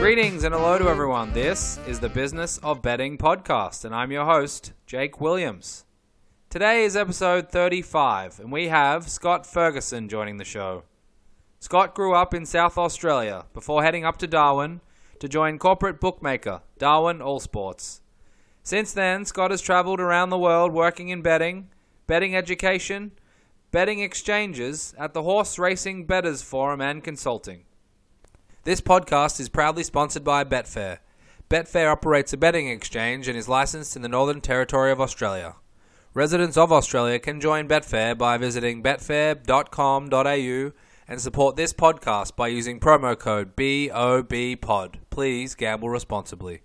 Greetings and hello to everyone. This is the Business of Betting podcast, and I'm your host, Jake Williams. Today is episode 35, and we have Scott Ferguson joining the show. Scott grew up in South Australia before heading up to Darwin to join corporate bookmaker Darwin All Sports. Since then, Scott has traveled around the world working in betting, betting education, betting exchanges at the Horse Racing Bettors Forum and Consulting. This podcast is proudly sponsored by Betfair. Betfair operates a betting exchange and is licensed in the Northern Territory of Australia. Residents of Australia can join Betfair by visiting betfair.com.au and support this podcast by using promo code BOBPOD. Please gamble responsibly.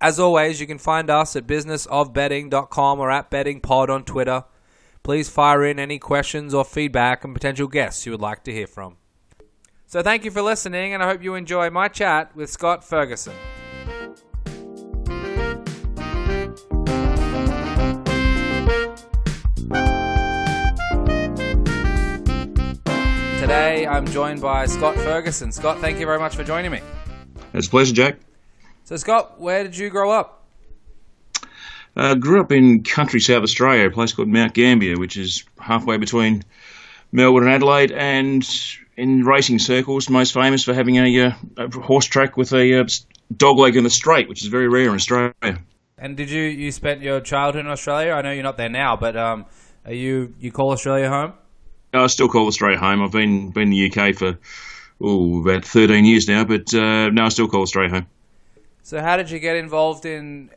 As always, you can find us at businessofbetting.com or at bettingpod on Twitter. Please fire in any questions or feedback and potential guests you would like to hear from. So thank you for listening, and I hope you enjoy my chat with Scott Ferguson. Today I'm joined by Scott Ferguson. Scott, thank you very much for joining me. It's a pleasure, Jack. So, Scott, where did you grow up? Uh, grew up in country South Australia, a place called Mount Gambier, which is halfway between Melbourne and Adelaide, and in racing circles, most famous for having a, uh, a horse track with a uh, dog leg in the straight, which is very rare in Australia. And did you you spent your childhood in Australia? I know you're not there now, but um, are you you call Australia home? I still call Australia home. I've been been in the UK for ooh, about 13 years now, but uh, no, I still call Australia home. So, how did you get involved in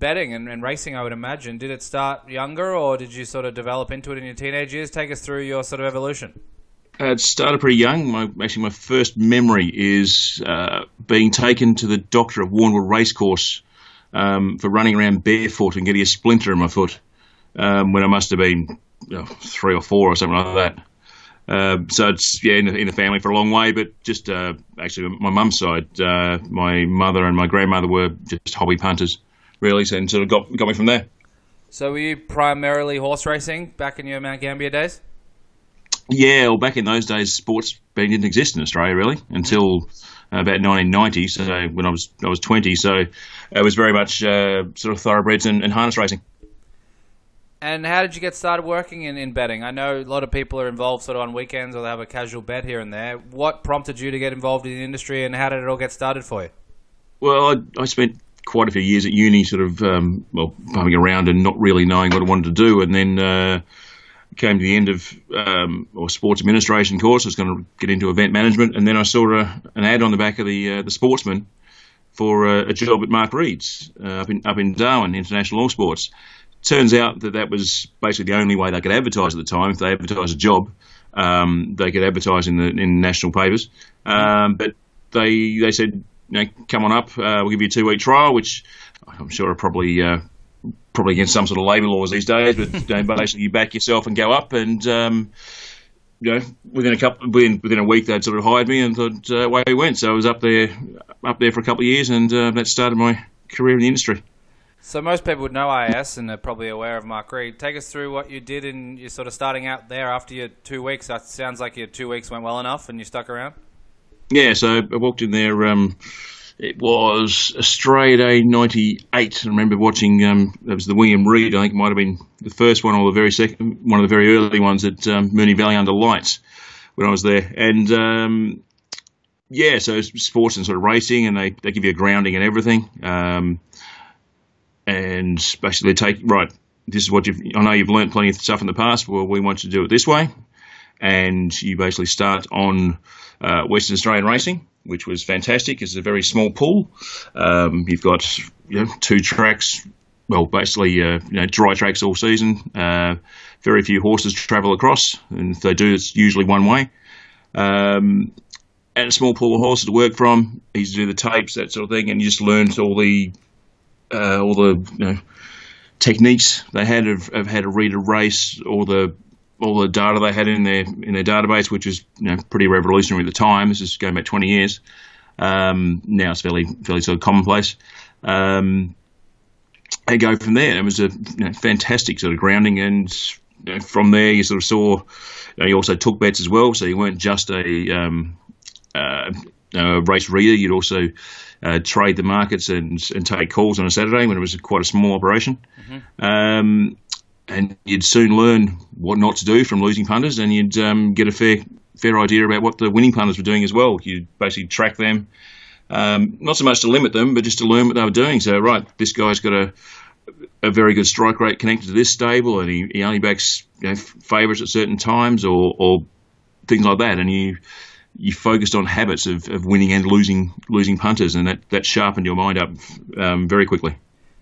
betting and, and racing? I would imagine. Did it start younger, or did you sort of develop into it in your teenage years? Take us through your sort of evolution. Uh, it started pretty young. My, actually, my first memory is uh, being taken to the doctor at Warnwood Racecourse um, for running around barefoot and getting a splinter in my foot um, when I must have been you know, three or four or something like that. Uh, so it's yeah in the, in the, family for a long way, but just uh, actually my mum's side, uh, my mother and my grandmother were just hobby punters, really, and sort of got got me from there. So were you primarily horse racing back in your Mount Gambier days? Yeah, well, back in those days, sports didn't exist in Australia really until about 1990. So when I was I was 20, so it was very much uh, sort of thoroughbreds and, and, harness racing. And how did you get started working in, in betting? I know a lot of people are involved sort of on weekends or they have a casual bet here and there. What prompted you to get involved in the industry, and how did it all get started for you? Well, I, I spent quite a few years at uni, sort of um, well, bumming around and not really knowing what I wanted to do, and then. Uh, came to the end of um, or sports administration course. I was going to get into event management, and then I saw a, an ad on the back of the uh, the Sportsman for a, a job at Mark Read's uh, up in up in Darwin International All Sports. Turns out that that was basically the only way they could advertise at the time. If they advertised a job, um, they could advertise in the in national papers. Um, but they they said, you know, come on up. Uh, we'll give you a two week trial, which I'm sure are probably uh, probably against some sort of labour laws these days, but you know, basically you back yourself and go up and. Um, you know, within a couple, within, within a week, they'd sort of hired me and thought uh, away we went. So I was up there, up there for a couple of years, and uh, that started my career in the industry. So most people would know IAS and are probably aware of Mark Read. Take us through what you did in your sort of starting out there after your two weeks. That sounds like your two weeks went well enough, and you stuck around. Yeah, so I walked in there. Um, it was Australia Day '98. I remember watching. Um, that was the William Reid. I think it might have been the first one or the very second, one of the very early ones at um, Moonee Valley under lights when I was there. And um, yeah, so sports and sort of racing, and they, they give you a grounding and everything. Um, and basically take right. This is what you've. I know you've learnt plenty of stuff in the past. Well, we want you to do it this way, and you basically start on uh, Western Australian racing which was fantastic. It's a very small pool. Um, you've got you know, two tracks, well, basically uh, you know, dry tracks all season. Uh, very few horses travel across, and if they do, it's usually one way. Um, and a small pool of horses to work from, easy to do the tapes, that sort of thing, and you just learn all the uh, all the you know, techniques they had of, of how to read a race, all the all the data they had in their in their database, which was you know, pretty revolutionary at the time. This is going back 20 years. Um, now it's fairly fairly sort of commonplace. Um, go from there. It was a you know, fantastic sort of grounding, and you know, from there you sort of saw. You, know, you also took bets as well, so you weren't just a, um, uh, a race reader. You'd also uh, trade the markets and and take calls on a Saturday when it was quite a small operation. Mm-hmm. Um, and you'd soon learn what not to do from losing punters, and you'd um, get a fair fair idea about what the winning punters were doing as well. You'd basically track them, um, not so much to limit them, but just to learn what they were doing. So, right, this guy's got a a very good strike rate connected to this stable, and he, he only backs you know, favourites at certain times, or, or things like that, and you you focused on habits of, of winning and losing losing punters, and that, that sharpened your mind up um, very quickly.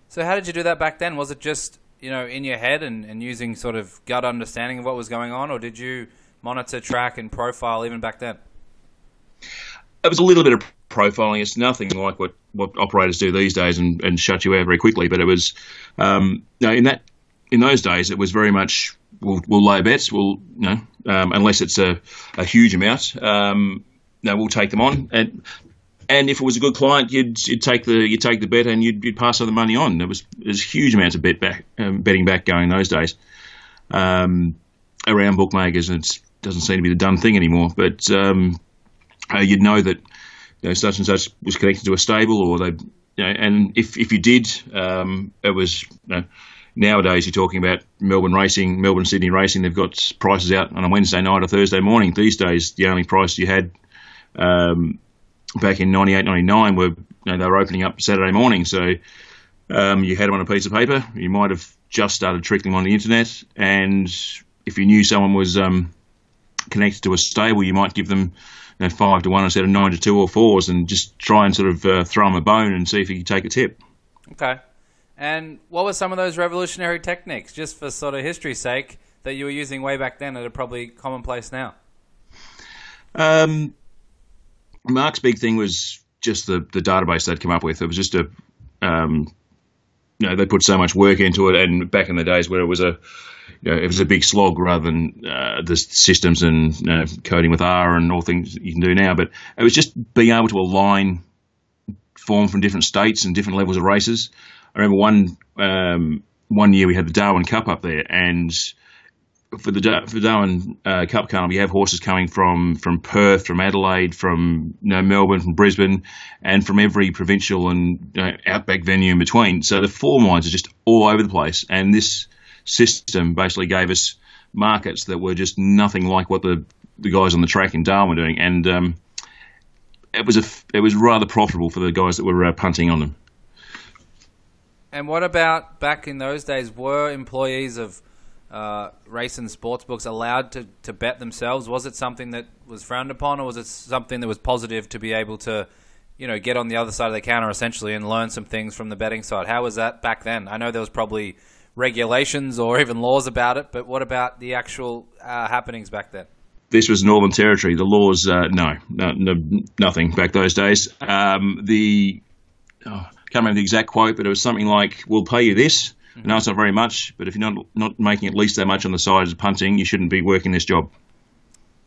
So, how did you do that back then? Was it just you know in your head and, and using sort of gut understanding of what was going on, or did you monitor, track, and profile even back then? It was a little bit of profiling. It's nothing like what, what operators do these days and, and shut you out very quickly. But it was, um, you know, in that in those days, it was very much we'll, we'll lay bets. We'll you know um, unless it's a, a huge amount, um, no, we'll take them on. And and if it was a good client, you'd, you'd take the you take the bet and you'd, you'd pass the money on. There was there's huge amounts of bet back um, betting back going those days um, around bookmakers, and it doesn't seem to be the done thing anymore. But um, uh, you'd know that you know, such and such was connected to a stable, or they, you know, and if if you did, um, it was. You know, nowadays you're talking about Melbourne racing, Melbourne Sydney racing. They've got prices out on a Wednesday night or Thursday morning. These days, the only price you had um, back in 98, 99 were you know, they were opening up Saturday morning. So um, you had them on a piece of paper. You might have just started trickling on the internet, and if you knew someone was um, connected to a stable, you might give them you know, five to one instead of nine to two or fours, and just try and sort of uh, throw them a bone and see if you could take a tip. Okay. And what were some of those revolutionary techniques, just for sort of history's sake, that you were using way back then that are probably commonplace now? Um, Mark's big thing was just the, the database they'd come up with. It was just a, um, you know, they put so much work into it. And back in the days where it was a, you know, it was a big slog rather than uh, the systems and you know, coding with R and all things you can do now. But it was just being able to align form from different states and different levels of races. I remember one um, one year we had the Darwin Cup up there, and for the for Darwin uh, Cup Carnival, we have horses coming from from Perth, from Adelaide, from you know, Melbourne, from Brisbane, and from every provincial and you know, outback venue in between. So the form lines are just all over the place, and this system basically gave us markets that were just nothing like what the the guys on the track in Darwin were doing, and um, it was a it was rather profitable for the guys that were uh, punting on them. And what about back in those days? Were employees of uh, race and sports books allowed to, to bet themselves? Was it something that was frowned upon, or was it something that was positive to be able to, you know, get on the other side of the counter essentially and learn some things from the betting side? How was that back then? I know there was probably regulations or even laws about it, but what about the actual uh, happenings back then? This was Northern Territory. The laws, uh, no, no, no, nothing back those days. Um, the oh, can't remember the exact quote, but it was something like, "We'll pay you this." Mm-hmm. No, it's not very much, but if you're not not making at least that much on the side of punting, you shouldn't be working this job.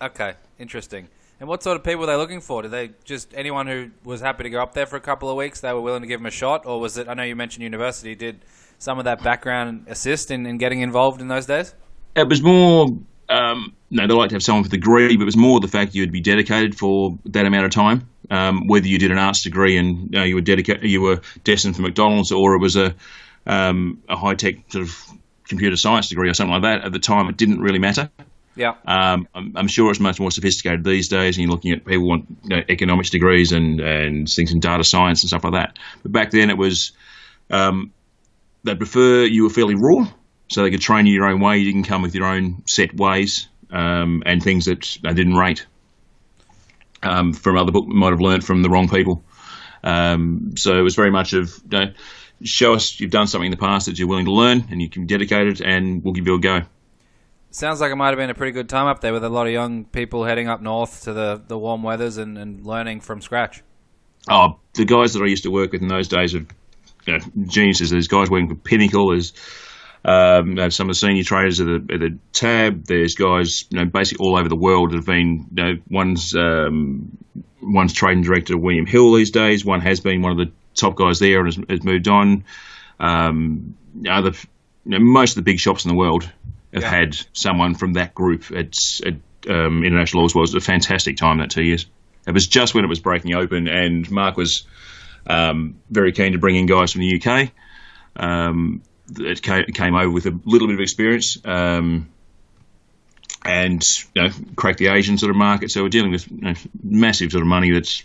Okay, interesting. And what sort of people were they looking for? Did they just anyone who was happy to go up there for a couple of weeks? They were willing to give them a shot, or was it? I know you mentioned university. Did some of that background assist in, in getting involved in those days? It was more. Um, no, they like to have someone with a degree, but it was more the fact you'd be dedicated for that amount of time um, whether you did an arts degree and you, know, you were dedicated, you were destined for McDonald's, or it was a um, a high tech sort of computer science degree or something like that. At the time, it didn't really matter. Yeah. Um, I'm, I'm, sure it's much more sophisticated these days, and you're looking at people want you know, economics degrees and and things in data science and stuff like that. But back then, it was um, they'd prefer you were fairly raw, so they could train you your own way. You didn't come with your own set ways um, and things that they didn't rate um, from other book we might have learned from the wrong people. Um, so it was very much of you know, show us you've done something in the past that you're willing to learn and you can be dedicated, and we'll give you a go. Sounds like it might have been a pretty good time up there with a lot of young people heading up north to the, the warm weathers and, and learning from scratch. Oh, the guys that I used to work with in those days are you know, geniuses. There's guys working for Pinnacle. There's um, some of the senior traders at the, at the tab. There's guys, you know, basically all over the world that have been, you know, one's um, one's trading director William Hill these days. One has been one of the top guys there and has, has moved on. Um, other, you know, most of the big shops in the world have Yeah. had someone from that group. It's at um, International Oil was a fantastic time that two years. It was just when it was breaking open, and Mark was um, very keen to bring in guys from the UK. Um, that came, came over with a little bit of experience. Um, and you know, crack the Asian sort of market. So we're dealing with you know, massive sort of money that's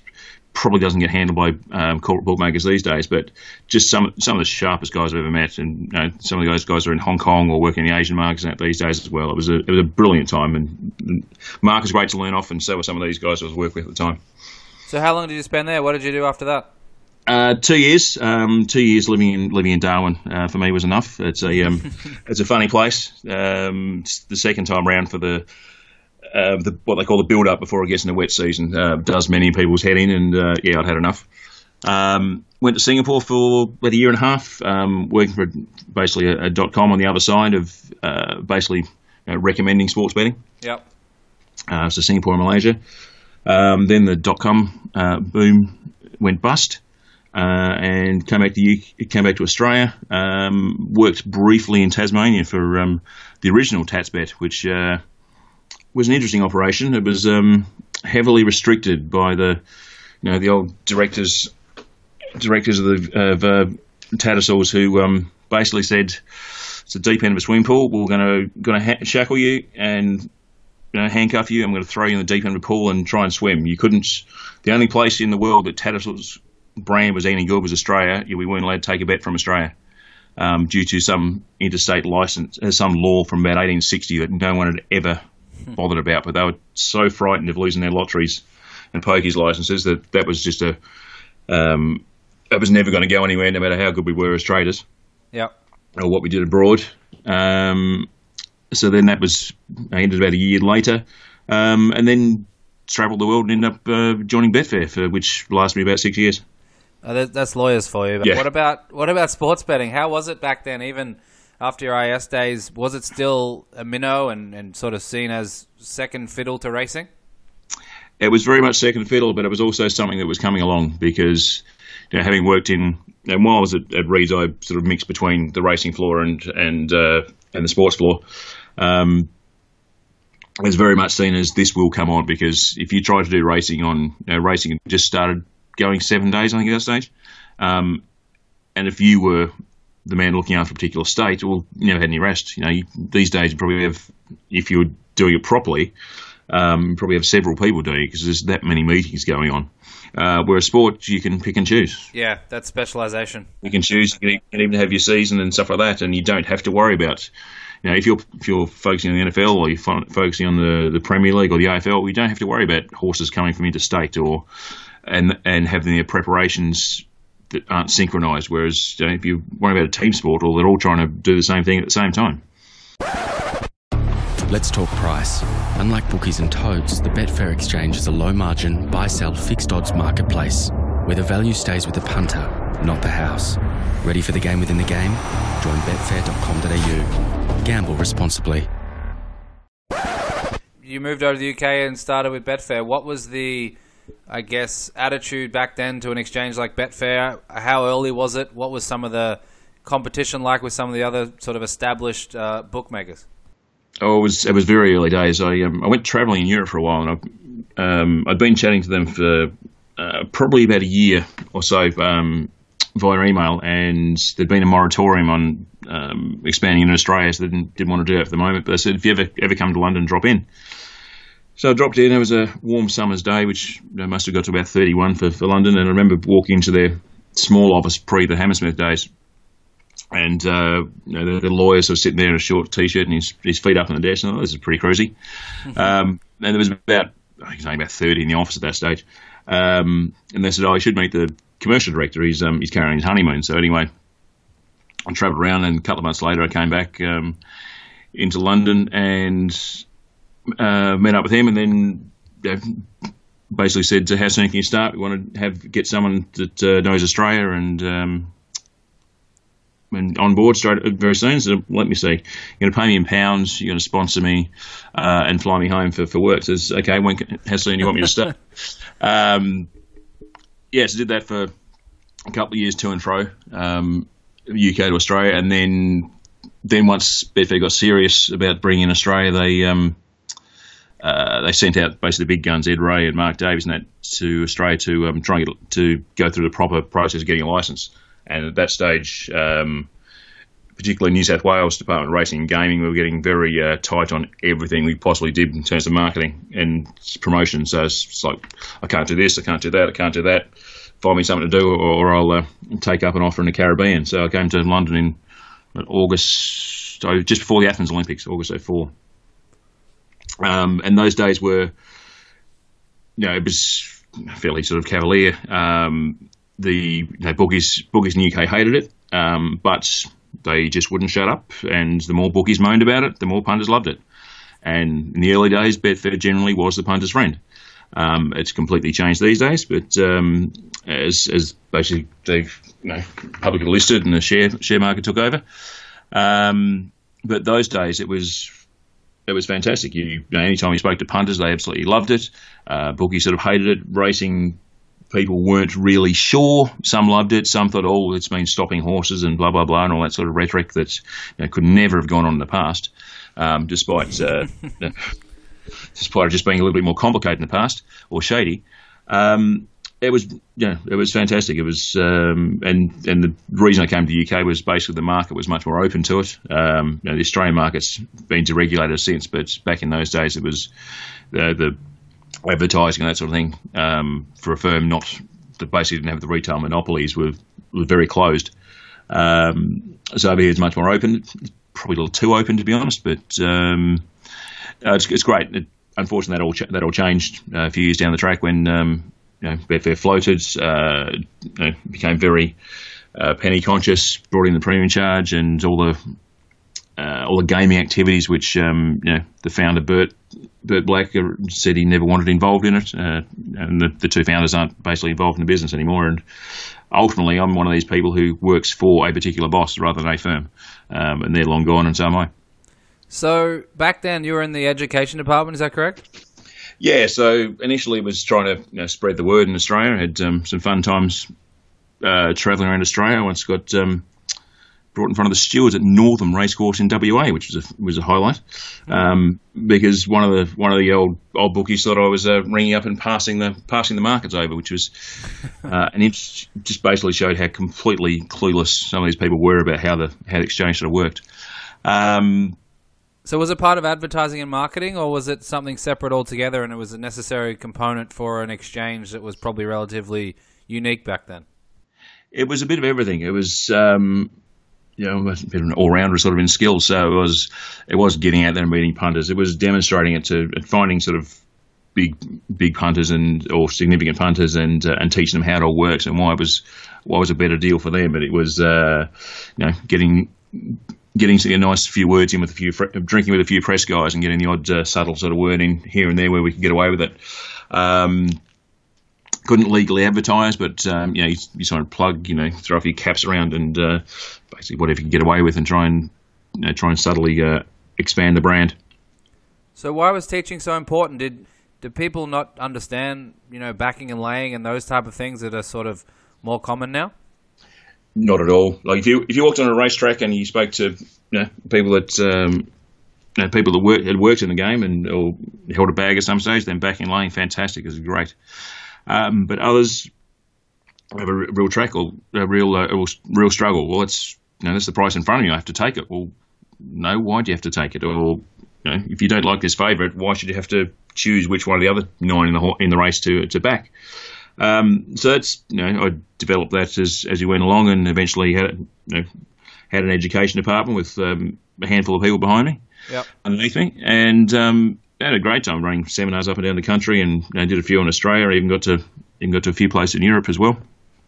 probably doesn't get handled by um, corporate bookmakers these days. But just some some of the sharpest guys I've ever met, and you know, some of those guys are in Hong Kong or working in the Asian markets these days as well. It was a it was a brilliant time, and and Mark was great to learn off, and so were some of these guys I was working with at the time. So how long did you spend there? What did you do after that? Uh, two years, um, two years living in living in Darwin uh, for me was enough. It's a um, it's a funny place. Um, it's the second time round for the, uh, the what they call the build up before it gets into wet season uh, does many people's head in, and uh, yeah, I'd had enough. Um, went to Singapore for about a year and a half, um, working for basically a, a dot com on the other side of uh, basically uh, recommending sports betting Yep. uh, so Singapore and Malaysia. Um, then the dot com uh, boom went bust, uh, and came back to U- came back to Australia. Um, worked briefly in Tasmania for um, the original Tatsbet, which uh, was an interesting operation. It was um, heavily restricted by the you know the old directors directors of the of uh, Tattersalls who um, basically said it's a deep end of a swimming pool. We're going to going to ha- shackle you and you know, handcuff you. I'm going to throw you in the deep end of the pool and try and swim. You couldn't. The only place in the world that Tattersalls brand was any good was Australia. We weren't allowed to take a bet from Australia um, due to some interstate license, uh, some law from about 1860 that no one had ever bothered about. But they were so frightened of losing their lotteries and pokies licenses that that was just a um, that was never going to go anywhere, no matter how good we were as traders Yep. or what we did abroad. Um, so then that was I ended about a year later, um, and then travelled the world and ended up uh, joining Betfair, for which lasted me about six years. That, that's lawyers for you. But Yeah. what about what about sports betting? How was it back then? Even after your IAS days, was it still a minnow and, and sort of seen as second fiddle to racing? It was very much second fiddle, but it was also something that was coming along because you know, having worked in and while I was at, at Reads, I sort of mixed between the racing floor and and uh, and the sports floor. Um, it was very much seen as this will come on because if you try to do racing on you know, racing, just started going seven days, I think at that stage, um, and if you were the man looking after a particular state, well, you never had any rest. You know, you, these days you probably have, if you were doing it properly, um, you probably have several people doing it because there's that many meetings going on. Uh, whereas sport, you can pick and choose. Yeah, that's specialization. You can choose. You can, even have your season and stuff like that, and you don't have to worry about. You know, if you're if you're focusing on the NFL or you're fo- focusing on the, the Premier League or the AFL, you don't have to worry about horses coming from interstate or and and having their preparations that aren't synchronised. Whereas you know, if you're worry about a team sport, or they're all trying to do the same thing at the same time. Let's talk price. Unlike bookies and totes, the Betfair Exchange is a low margin, buy sell fixed odds marketplace where the value stays with the punter, not the house. Ready for the game within the game? Join betfair.com.au. Gamble responsibly. You moved over to the UK and started with Betfair. What was the, I guess, attitude back then to an exchange like Betfair? How early was it? What was some of the competition like with some of the other sort of established uh, bookmakers? Oh, it was it was very early days. I um, I went travelling in Europe for a while, and I, um, I'd been chatting to them for uh, probably about a year or so um, via email, and there'd been a moratorium on um, expanding in Australia, so they didn't, didn't want to do it for the moment. But they said if you ever ever come to London, drop in. So I dropped in. It was a warm summer's day, which you know, must have got to about 31 for, for London. And I remember walking into their small office pre the Hammersmith days, and uh, you know, the, the lawyer sort of sitting there in a short t-shirt and his, his feet up on the desk. And I thought, this is pretty crazy. um, and there was about I think it was only about 30 in the office at that stage. Um, and they said, "Oh, you should meet the commercial director. He's um, he's carrying his honeymoon." So anyway, I travelled around, and a couple of months later, I came back um, into London and uh, met up with him, and then. Uh, Basically said, "How soon can you start? We want to have get someone that uh, knows Australia and um, and on board straight very soon. So let me see. You're going to pay me in pounds. You're going to sponsor me uh, and fly me home for, for work. So okay, when can, how soon do you want me to start? um, yeah, so did that for a couple of years to and fro. Um, UK to Australia, and then then once Betfair got serious about bringing in Australia, they um, uh, they sent out basically the big guns, Ed Wray and Mark Davies, and that to Australia to um, try and get, to go through the proper process of getting a license. And at that stage, um, particularly New South Wales Department of Racing and Gaming, we were getting very uh, tight on everything we possibly did in terms of marketing and promotion. So it's, it's, like, I can't do this, I can't do that, I can't do that. Find me something to do, or, or I'll uh, take up an offer in the Caribbean. So I came to London in August, oh, just before the Athens Olympics, August 04. Um, and those days were, you know, it was fairly sort of cavalier. Um, the you know, bookies, bookies in the UK hated it, um, but they just wouldn't shut up. And the more bookies moaned about it, the more punters loved it. And in the early days, Betfair generally was the punter's friend. Um, it's completely changed these days, but um, as, as basically they've you know, publicly listed and the share share market took over. Um, but those days it was it was fantastic. You, you know, anytime you spoke to punters, they absolutely loved it. Uh, bookies sort of hated it. Racing people weren't really sure. Some loved it. Some thought, oh, it's been stopping horses and blah blah blah and all that sort of rhetoric that you know, could never have gone on in the past, um, despite uh, despite it just being a little bit more complicated in the past or shady. Um, it was, know, it was fantastic. It was, um, and and the reason I came to the UK was basically the market was much more open to it. Um, you know, the Australian market's been deregulated since, but back in those days it was the, the advertising and that sort of thing um, for a firm not that basically didn't have the retail monopolies were was very closed. Um, so over here it's much more open, probably a little too open to be honest, but um, uh, it's, it's, great. It, unfortunately, that all that all changed uh, a few years down the track when um, you know, Betfair floated, uh, you know, became very uh, penny conscious, brought in the premium charge and all the uh, all the gaming activities, which um, you know the founder Bert Bert Black said he never wanted involved in it, uh, and the, the, two founders aren't basically involved in the business anymore. And ultimately, I'm one of these people who works for a particular boss rather than a firm, um, and they're long gone, and so am I. So back then, you were in the education department. Is that correct? Yeah, so initially it was trying to you know, spread the word in Australia. I had um, some fun times uh, travelling around Australia. I once got um, brought in front of the stewards at Northam Racecourse in WA, which was a was a highlight, um, because one of the one of the old old bookies thought I was uh, ringing up and passing the passing the markets over, which was uh, and it just basically showed how completely clueless some of these people were about how the how the exchange sort of worked. Um, so was it part of advertising and marketing, or was it something separate altogether, and it was a necessary component for an exchange that was probably relatively unique back then? It was a bit of everything. It was, um, you know, a bit of an all-rounder sort of in skills. So it was, it was getting out there and meeting punters. It was demonstrating it to finding sort of big, big punters and or significant punters and uh, and teaching them how it all works and why it was why it was a better deal for them. But it was, uh, you know, getting getting a nice few words in with a few drinking with a few press guys and getting the odd uh, subtle sort of word in here and there where we could get away with it. Um, couldn't legally advertise, but um, you know, you, you sort of plug, you know, throw a few caps around and uh, basically whatever you can get away with, and try and you know, try and subtly uh, expand the brand. So, why was teaching so important? Did did people not understand, you know, backing and laying and those type of things that are sort of more common now? Not at all. Like if you if you walked on a racetrack and you spoke to you know, people that um, you know, people that work, had worked in the game and or held a bag at some stage, then backing laying, fantastic, is great. Um, but others have a real track or a real uh, real struggle. Well, it's you know that's the price in front of you. I have to take it. Well, no, why do you have to take it? Or you know, if you don't like this favourite, why should you have to choose which one of the other nine in the in the race to to back? Um, so that's you know I developed that as as you went along, and eventually had you know, had an education department with um, a handful of people behind me, yep. underneath me, and um, had a great time running seminars up and down the country, and you know, did a few in Australia. I even got to even got to a few places in Europe as well,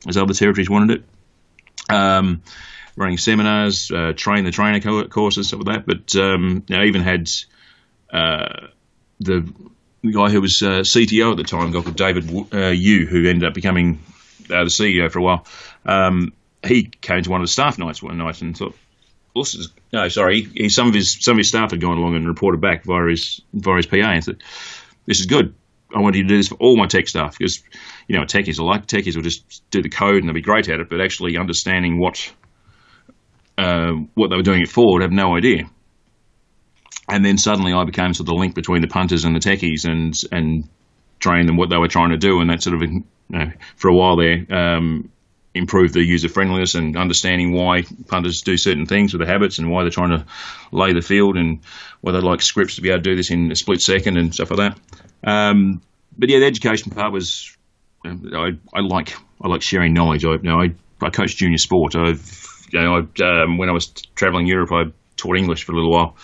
as other territories wanted it. Um, running seminars, uh, train the trainer courses, stuff like that. But um, you know, even had uh, the guy who was uh, CTO at the time, a guy called David uh, Yu, who ended up becoming uh, the CEO for a while. Um, he came to one of the staff nights one night and thought, well, no, sorry, he, some of his some of his staff had gone along and reported back via his via his PA and said, "This is good. I want you to do this for all my tech staff because, you know, techies are like techies will just do the code and they'll be great at it, but actually understanding what know what they were doing it for, would have no idea. And then suddenly I became sort of the link between the punters and the techies, and and trained them what they were trying to do, and that sort of you know, for a while there um, improved the user friendliness and understanding why punters do certain things with the habits and why they're trying to lay the field and why they like scripts to be able to do this in a split second and stuff like that. Um, but yeah, the education part was I, I like I like sharing knowledge. I you know I, I coach junior sport. I've you know I, um, when I was traveling Europe, I taught English for a little while.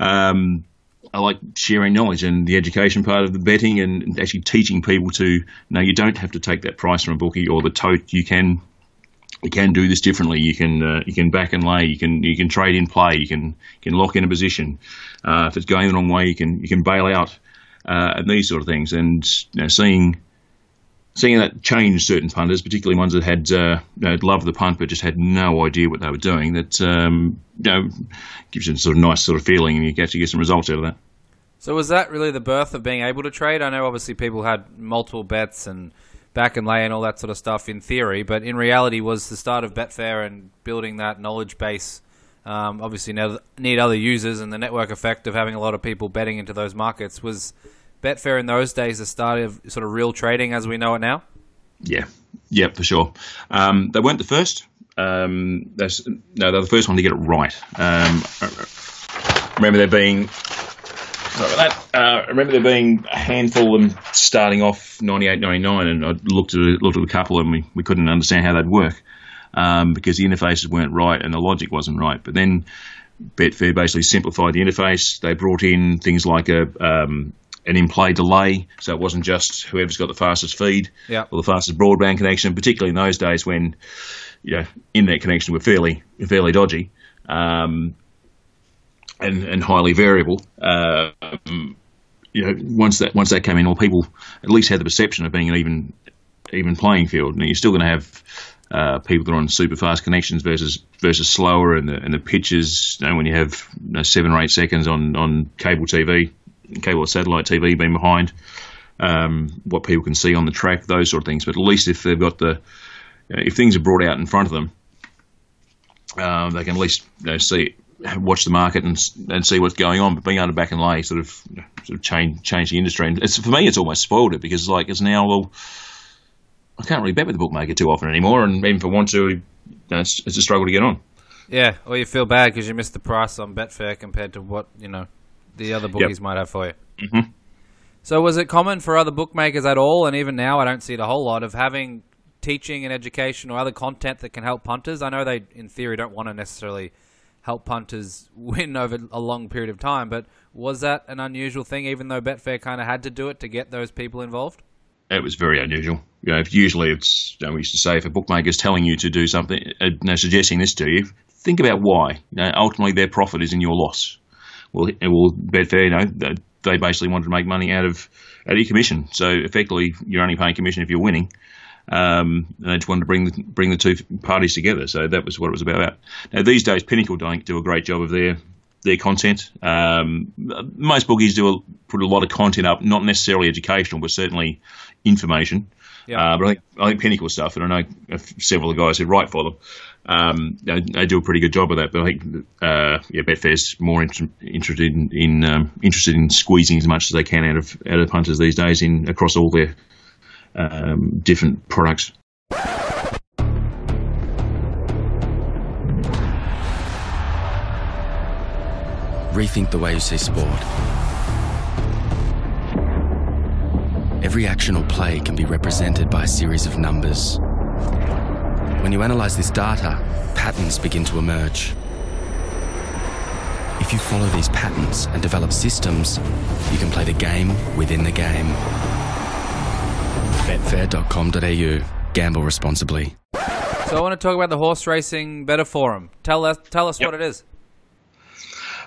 Um, I like sharing knowledge and the education part of the betting and actually teaching people to no, you don't have to take that price from a bookie or the tote. You can you can do this differently. You can uh, you can back and lay. You can you can trade in play. You can you can lock in a position. Uh, if it's going the wrong way, you can you can bail out uh, and these sort of things. And you know, seeing seeing that change certain punters, particularly ones that had uh, you know, loved the punt but just had no idea what they were doing, that um, you know gives you a sort of nice sort of feeling, and you actually get some results out of that. So was that really the birth of being able to trade? I know obviously people had multiple bets and back and lay and all that sort of stuff in theory, but in reality was the start of Betfair and building that knowledge base. Um, obviously, need other users and the network effect of having a lot of people betting into those markets was Betfair in those days the start of sort of real trading as we know it now? Yeah, yeah, for sure. Um, they weren't the first. Um, no, they're the first one to get it right. Um, remember there being. Sorry about that. Uh, remember there being a handful of them starting off 98, 99, and I looked at looked at a couple and. We, we couldn't understand how they'd work um, because the interfaces weren't right and the logic wasn't right. But then Betfair basically simplified the interface. They brought in things like a um, an in-play delay, so it wasn't just whoever's got the fastest feed or the fastest broadband connection. Particularly in those days when you know internet connections were fairly fairly dodgy um, and and highly variable. Uh, you know, once that once that came in, all people at least had the perception of being an even even playing field. Now you're still going to have uh, people that are on super fast connections versus versus slower, and the and the pitches. You know, when you have you know, seven or eight seconds on on cable TV, cable satellite TV being behind, um, what people can see on the track, those sort of things. But at least if they've got the, if things are brought out in front of them, um, they can at least you know, see, watch the market and and see what's going on. But being able to back and lay sort of sort of change change the industry, and for me, it's almost spoiled it because like it's now well. I can't really bet with the bookmaker too often anymore, and even if I want to, you know, it's, it's a struggle to get on. Yeah, or you feel bad because you missed the price on Betfair compared to what you know the other bookies yep. might have for you. Mm-hmm. So, was it common for other bookmakers at all, and even now, I don't see it a whole lot of having teaching and education or other content that can help punters? I know they, in theory, don't want to necessarily help punters win over a long period of time, but was that an unusual thing, even though Betfair kind of had to do it to get those people involved? It was very unusual. You know, usually it's, you know, we used to say if a bookmaker's telling you to do something, uh, you know, suggesting this to you, think about why. You know, ultimately, their profit is in your loss well, well, Betfair, you know, they basically wanted to make money out of out of your commission. So effectively, you're only paying commission if you're winning. Um, and they just wanted to bring the, bring the two parties together. So that was what it was about. Now these days, Pinnacle don't do a great job of their their content. Um, most bookies do a, put a lot of content up, not necessarily educational, but certainly information. Yeah. Uh, but I think, I think Pinnacle stuff, and I know several of the guys who write for them, um, they, they, do a pretty good job of that. But I think uh, yeah, Betfair's more in, interested in, in um, interested in squeezing as much as they can out of out of punters these days in across all their um, different products. Rethink the way you see sport. Every action or play can be represented by a series of numbers. When you analyse this data, patterns begin to emerge. If you follow these patterns and develop systems, you can play the game within the game. Betfair.com.au. Gamble responsibly. So I want to talk about the horse racing better forum. Tell us, tell us yep. what it is.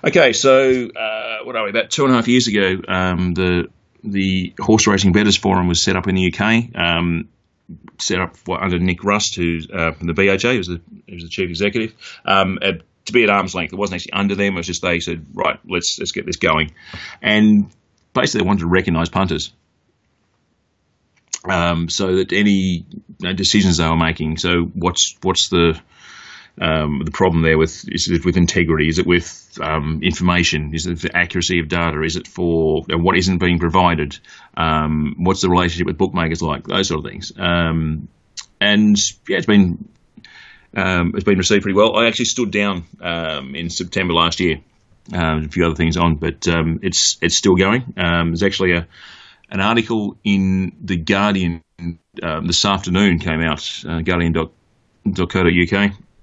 Okay, so uh, what are we? About two and a half years ago, um, the the horse racing bettors forum was set up in the UK. Um, set up under Nick Rust, who's uh, from the BHA, who's the, who's the chief executive, um, at, to be at arm's length. It wasn't actually under them. It was just they said, right, let's let's get this going, and basically they wanted to recognise punters. Um, so that any you know, decisions they were making, so what's what's the Um, the problem there with is it with integrity? Is it with um, information? Is it the accuracy of data? Is it for what isn't being provided? Um, what's the relationship with bookmakers like? Those sort of things. Um, and yeah, it's been um, it's been received pretty well. I actually stood down um, in September last year. a few other things on, but it's it's still going. there's actually a an article in the Guardian this afternoon came out, uh, Guardian.co.uk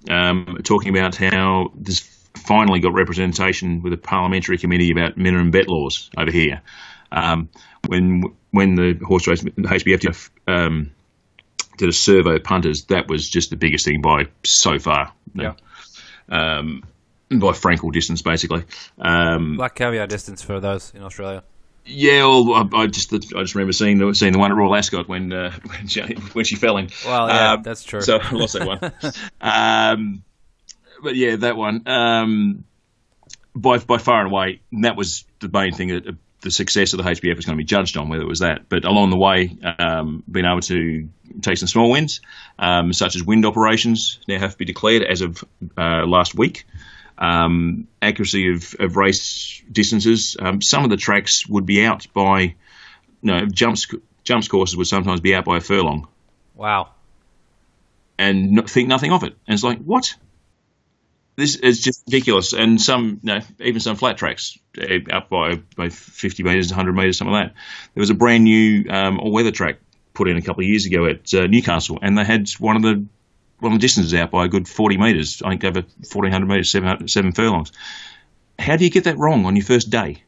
um, talking about how this finally got representation with a parliamentary committee about minimum bet laws over here. Um, when when the horse race the HBF did, um, did a survey of punters, that was just the biggest thing by so far. Yeah. Um, by Frankel distance, basically. Um, Black caviar distance for those in Australia. Yeah, well, I, I, just I just remember seeing the seeing the one at Royal Ascot when uh, when, she, when she fell in. Well, yeah, um, that's true. So I lost that one. um, but yeah, that one um, by by far and away, that was the main thing. That, uh, the success of the HBF was going to be judged on whether it was that. But along the way, um, being able to take some small wins, um, such as wind operations, now have to be declared as of uh, last week um, accuracy of, of race distances. Um, some of the tracks would be out by, you know, jumps jumps courses would sometimes be out by a furlong. Wow. And think nothing of it. And it's like, what? This is just ridiculous. And some, you know, even some flat tracks up eh, by, by 50 metres, 100 metres, something like that. There was a brand new um, all-weather track put in a couple of years ago at uh, Newcastle, and they had one of the well, the distance is out by a good 40 metres. I think over 1,400 metres, seven, seven furlongs. How do you get that wrong on your first day?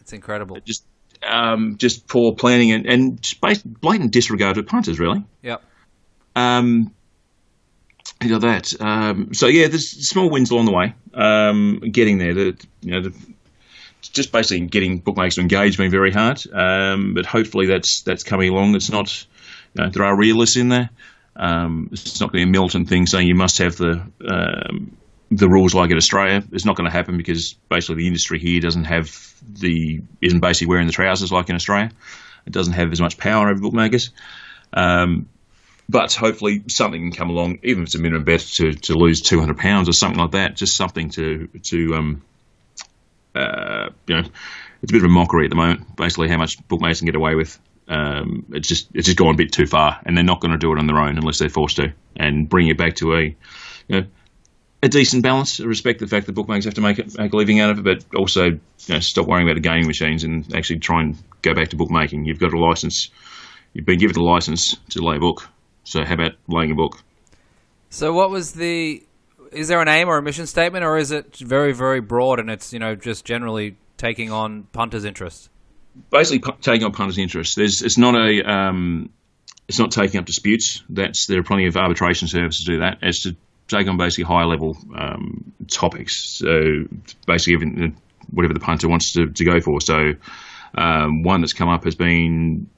It's incredible. Just um, just poor planning and, and blatant disregard for punters, really. Yep. Um, you know that. Um, so yeah, there's small wins along the way. Um, getting there, the, you know, the, just basically getting bookmakers to engage being very hard. Um, but hopefully that's that's coming along. It's not. You know, there are realists in there. Um, it's not going to be a Milton thing saying you must have the um, the rules like in Australia. It's not going to happen because basically the industry here doesn't have the isn't basically wearing the trousers like in Australia. It doesn't have as much power over bookmakers. Um, but hopefully something can come along, even if it's a minimum bet to, to lose two hundred pounds or something like that. Just something to to um, uh, you know, it's a bit of a mockery at the moment. Basically, how much bookmakers can get away with um, it's just it's just gone a bit too far, and they're not going to do it on their own unless they're forced to, and bring it back to a you know, a decent balance. Respect the fact that bookmakers have to make, it, make a living out of it, but also you know, stop worrying about the gaming machines and actually try and go back to bookmaking. You've got a license. You've been given a license to lay a book. So how about laying a book? So what was the? Is there an aim or a mission statement, or is it very very broad and it's you know just generally taking on punters' interest? Basically taking on punters' interests. There's, it's not a, um, it's not taking up disputes. That's there are plenty of arbitration services to do that. It's to take on basically higher level um, topics. So basically, whatever the punter wants to, to go for. So um, one that's come up has been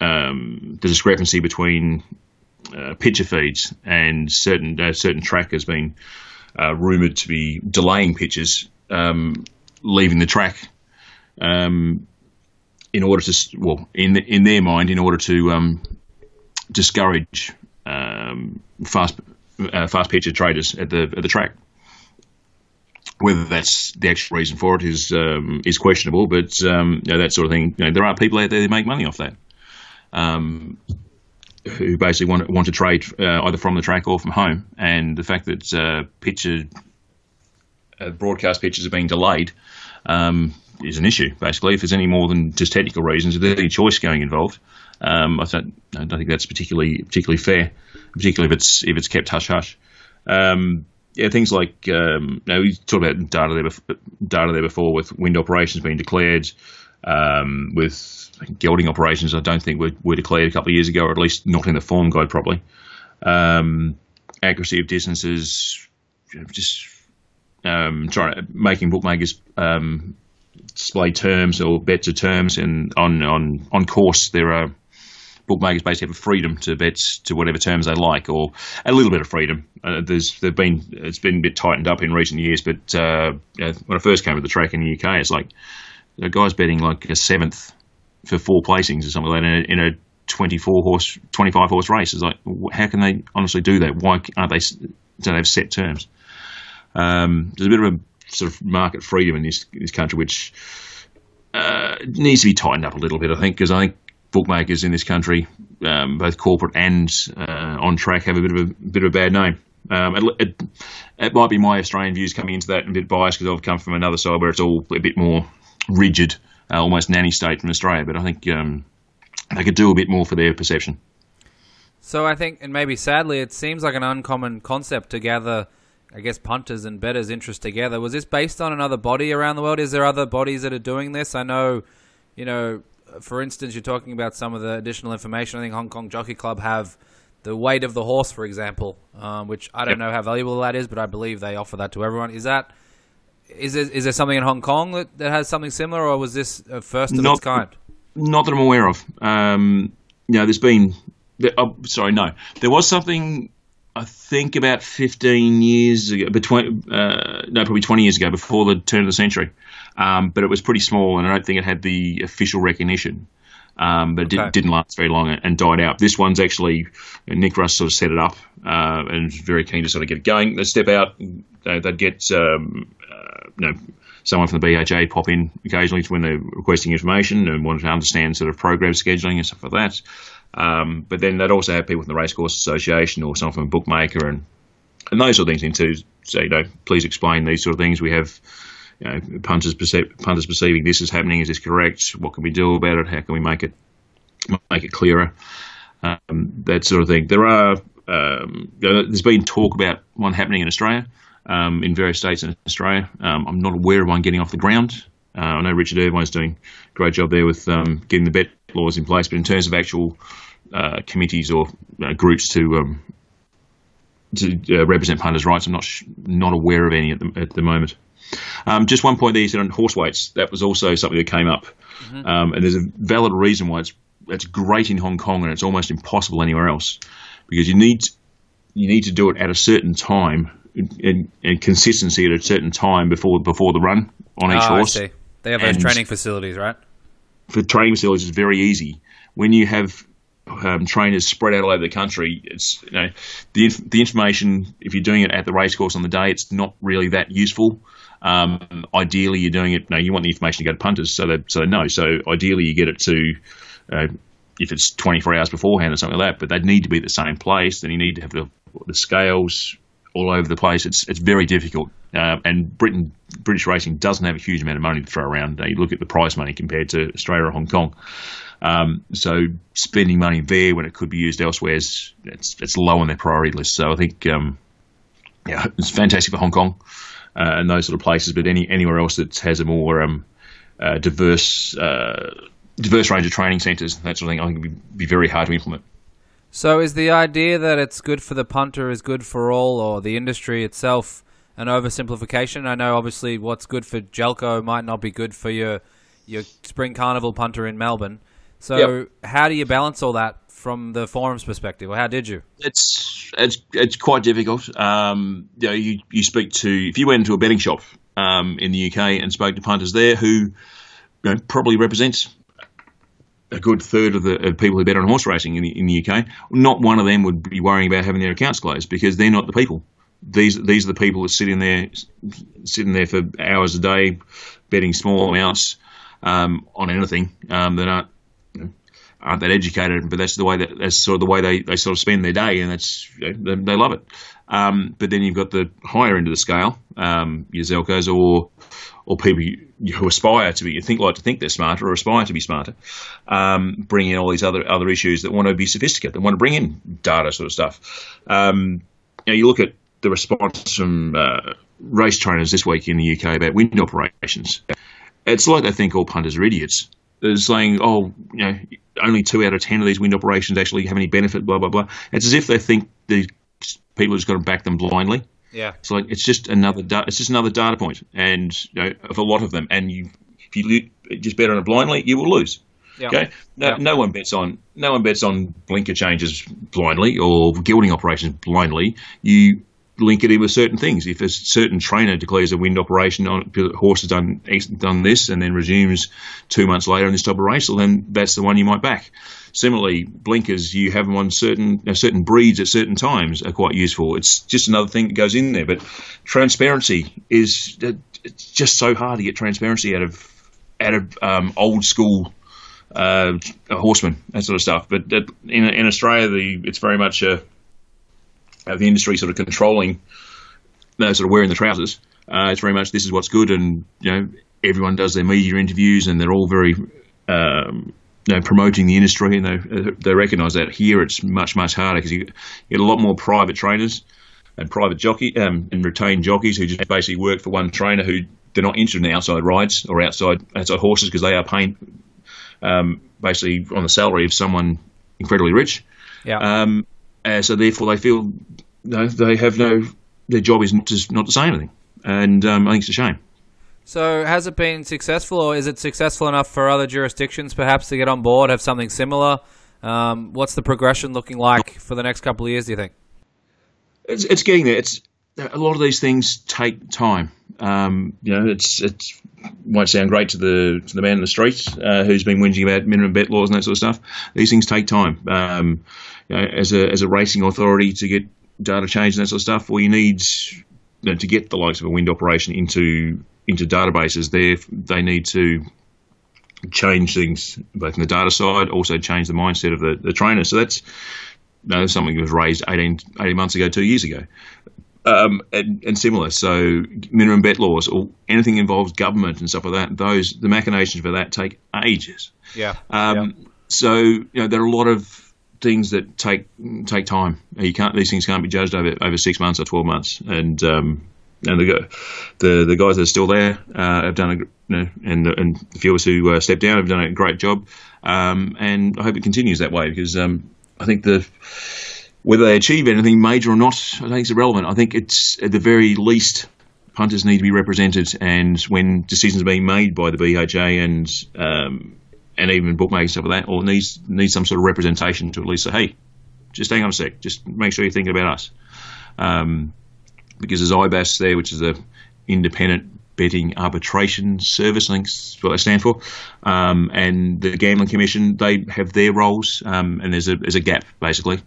um, the discrepancy between uh, picture feeds and certain uh, certain track has been uh, rumored to be delaying pitches, um, leaving the track um, in order to well in in their mind in order to um, discourage um, fast uh, fast pitcher traders at the at the track. Whether that's the actual reason for it is um, is questionable, but um, you know, that sort of thing. You know, there are people out there that make money off that, um, who basically want want to trade uh, either from the track or from home. And the fact that uh, pitcher uh, broadcast pitches are being delayed um, is an issue. Basically, if there's any more than just technical reasons, if there's any choice going involved, um, I, don't, I don't think that's particularly particularly fair, particularly if it's if it's kept hush hush. Um, yeah, things like um, you know, we talked about data there, before, data there before with wind operations being declared, um, with gelding operations. I don't think were, were declared a couple of years ago, or at least not in the form guide properly. Um, accuracy of distances, just um, trying to, making bookmakers um, display terms or bet to terms, and on on on course there are bookmakers basically have a freedom to bet to whatever terms they like, or a little bit of freedom. Uh, there's there been it's been a bit tightened up in recent years, but uh, when I first came to the track in the UK, it's like the guy's betting like a seventh for four placings or something like that in a, in a 24 horse, 25 horse race. It's like how can they honestly do that? Why aren't they? don't have set terms. Um, there's a bit of a sort of market freedom in this this country, which uh, needs to be tightened up a little bit. I think because I think bookmakers in this country, um, both corporate and uh, on track, have a bit of a bit of a bad name. Um, it, it, it, might be my Australian views coming into that a bit biased because I've come from another side where it's all a bit more rigid, uh, almost nanny state from Australia. But I think um, they could do a bit more for their perception. So I think, and maybe sadly, it seems like an uncommon concept to gather, I guess, punters and betters' interest together. Was this based on another body around the world? Is there other bodies that are doing this? I know, you know, for instance, you're talking about some of the additional information. I think Hong Kong Jockey Club have the weight of the horse, for example, um, which I don't yep. know how valuable that is, but I believe they offer that to everyone. Is that is there, is there something in Hong Kong that, that has something similar, or was this a first of not, its kind? Not that I'm aware of. Um, you know, there's been. Oh, sorry, no. There was something. I think about 15 years ago, between uh, no, probably 20 years ago, before the turn of the century. Um, but it was pretty small, and I don't think it had the official recognition. Um, but it okay. did, not last very long and died out. This one's actually Nick Russ sort of set it up uh, and very keen to sort of get it going. They step out, they, would get um, uh, you know someone from the BHA pop in occasionally when they're requesting information and wanted to understand sort of program scheduling and stuff like that. Um, but then they'd also have people from the Racecourse Association or someone from a bookmaker and and those sort of things in too. So you know, please explain these sort of things. We have you know, punters, perce- punters perceiving this is happening. Is this correct? What can we do about it? How can we make it make it clearer? Um, that sort of thing. There are um, there's been talk about one happening in Australia, um, in various states in Australia. Um, I'm not aware of one getting off the ground. Uh, I know Richard Irvine's doing a great job there with um, getting the bet laws in place, but in terms of actual uh, committees or uh, groups to um, to uh, represent punters' rights, I'm not sh- not aware of any at the, at the moment. Um, just one point there you said on horse weights. That was also something that came up, mm-hmm. um, and there's a valid reason why it's it's great in Hong Kong and it's almost impossible anywhere else because you need you need to do it at a certain time and, and consistency at a certain time before before the run on each oh, horse. I see. They have those and training facilities, right? For training facilities, it's very easy. When you have um, trainers spread out all over the country. It's you know the the information if you're doing it at the racecourse on the day, it's not really that useful. Um, ideally, you're doing it. No, you want the information to go to punters, so they so they know. So ideally, you get it to. Uh, if it's 24 hours beforehand or something like that, but they need to be at the same place. Then you need to have the, the scales all over the place. It's it's very difficult. Uh, and Britain British racing doesn't have a huge amount of money to throw around. You look at the prize money compared to Australia or Hong Kong. Um, so spending money there when it could be used elsewhere is it's, it's low on their priority list. So I think um, yeah, it's fantastic for Hong Kong uh, and those sort of places, but any anywhere else that has a more um, uh, diverse uh, diverse range of training centres, that sort of thing, I think would be, be very hard to implement. So is the idea that it's good for the punter is good for all, or the industry itself? An oversimplification. I know, obviously, what's good for Zeljko might not be good for your your spring carnival punter in Melbourne. So yep. how do you balance all that from the forum's perspective, or how did you? It's it's it's quite difficult. Um, you know, you, you speak to if you went into a betting shop um, in the UK and spoke to punters there who you know, probably represents a good third of the of people who bet on horse racing in the, in the UK. Not one of them would be worrying about having their accounts closed because they're not the people. These these are the people that sit in there sitting there for hours a day betting small amounts um, on anything um, that aren't aren't that educated, but that's the way that that's sort of the way they, they sort of spend their day, and that's they, they, love it. Um, but then you've got the higher end of the scale, um, your Zeljkos or or people who aspire to be, you think like to think they're smarter or aspire to be smarter, um, bring in all these other other issues that want to be sophisticated, that want to bring in data sort of stuff. Um, you know, you look at the response from uh, race trainers this week in the UK about wind operations. It's like they think all punters are idiots is saying, oh, you know, only two out of ten of these wind operations actually have any benefit, blah blah blah. It's as if they think the people are just going to back them blindly. Yeah, it's like it's just another da- it's just another data point, and you know, of a lot of them, and you if you just bet on it blindly, you will lose. Yeah. Okay, no, yeah. no one bets on no one bets on blinker changes blindly or gelding operations blindly. You link it in with certain things. If a certain trainer declares a wind operation on the horse has done done this and then resumes two months later in this type of race, well, then that's the one you might back. Similarly, blinkers you have them on certain know, certain breeds at certain times are quite useful. It's just another thing that goes in there. But transparency is it's just so hard to get transparency out of out of um, old school uh, horsemen, that sort of stuff. But in, in Australia, the, it's very much a uh, the industry sort of controlling, uh, sort of wearing the trousers. Uh, it's very much this is what's good, and you know everyone does their media interviews, and they're all very um, you know, promoting the industry, and they they recognise that. Here, it's much much harder because you get a lot more private trainers and private jockey um, and retained jockeys who just basically work for one trainer who they're not interested in outside rides or outside outside horses because they are paying um, basically on the salary of someone incredibly rich. Yeah. Um, uh, so therefore, they feel no, they have no. Their job is not to, not to say anything, and um, I think it's a shame. So, has it been successful, or is it successful enough for other jurisdictions perhaps to get on board, have something similar? Um, what's the progression looking like for the next couple of years? Do you think? It's, it's getting there. It's a lot of these things take time. Um, you know, it's it's won't sound great to the to the man in the street uh, who's been whinging about minimum bet laws and that sort of stuff. These things take time. Um, you know, as a as a racing authority to get data change and that sort of stuff, well, you need you know, to get the likes of a wind operation into into databases. There, they need to change things both in the data side, also change the mindset of the, the trainer. So that's you know, something that was raised 18, 18 months ago, two years ago. Um, and, and, similar. So minimum bet laws or anything involves government and stuff like that. Those the machinations for that take ages. Yeah. Um, yeah. So you know there are a lot of things that take take time. You can't these things can't be judged over over six months or twelve months. And um, and the the the guys that are still there uh, have done a you know, and and the few of us who uh, stepped down have done a great job. Um, and I hope it continues that way because um, I think the whether they achieve anything major or not, I think it's irrelevant. I think it's at the very least punters need to be represented, and when decisions are being made by the BHA and um, and even bookmakers stuff like that, or needs needs some sort of representation to at least say, hey, just hang on a sec, just make sure you're thinking about us. Um, because there's IBAS there, which is a independent betting arbitration service, I think is what they stand for, um, and the Gambling Commission, they have their roles, um, and there's a there's a gap basically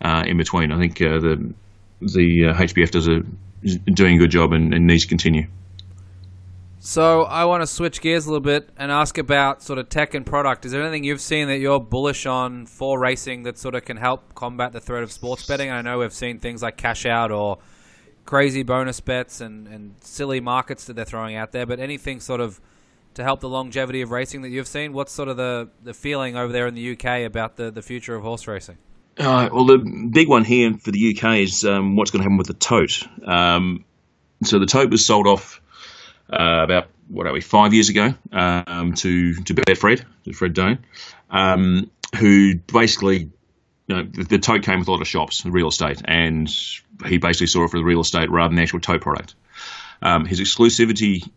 uh, in between. I think uh, the the uh, HBF does a doing a good job and, and needs to continue. So I want to switch gears a little bit and ask about sort of tech and product. Is there anything you've seen that you're bullish on for racing that sort of can help combat the threat of sports betting? I know we've seen things like cash out or crazy bonus bets and, and silly markets that they're throwing out there, but anything sort of to help the longevity of racing that you've seen? What's sort of the, the feeling over there in the UK about the, the future of horse racing? Uh, well, the big one here for the UK is um, what's going to happen with the tote. Um, so the tote was sold off uh, about what are we five years ago um, to to Betfred, to Fred Done, um, who basically you know, the, the, tote came with a lot of shops, real estate, and he basically saw it for the real estate rather than the actual tote product. Um, his exclusivity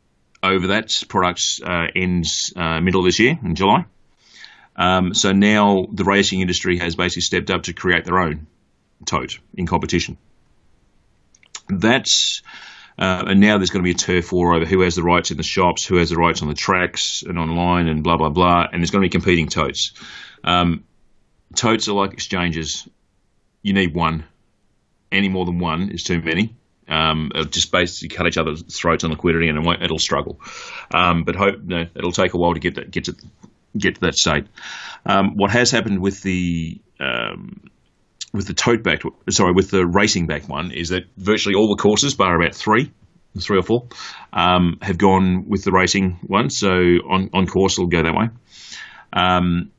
over that product uh, ends uh, middle of this year in July. Um, so now the racing industry has basically stepped up to create their own tote in competition. That's uh, and now there's going to be a turf war over who has the rights in the shops, who has the rights on the tracks and online, and blah blah blah. And there's going to be competing totes. Um, totes are like exchanges. You need one. Any more than one is too many. Um, it'll just basically cut each other's throats on liquidity, and it it'll struggle. Um, but hope no, it'll take a while to get that get to get to that state. Um, what has happened with the um, with the tote back, sorry, with the racing back one, is that virtually all the courses, bar about three, three or four, um, have gone with the racing one. So on on course, it'll go that way. Um,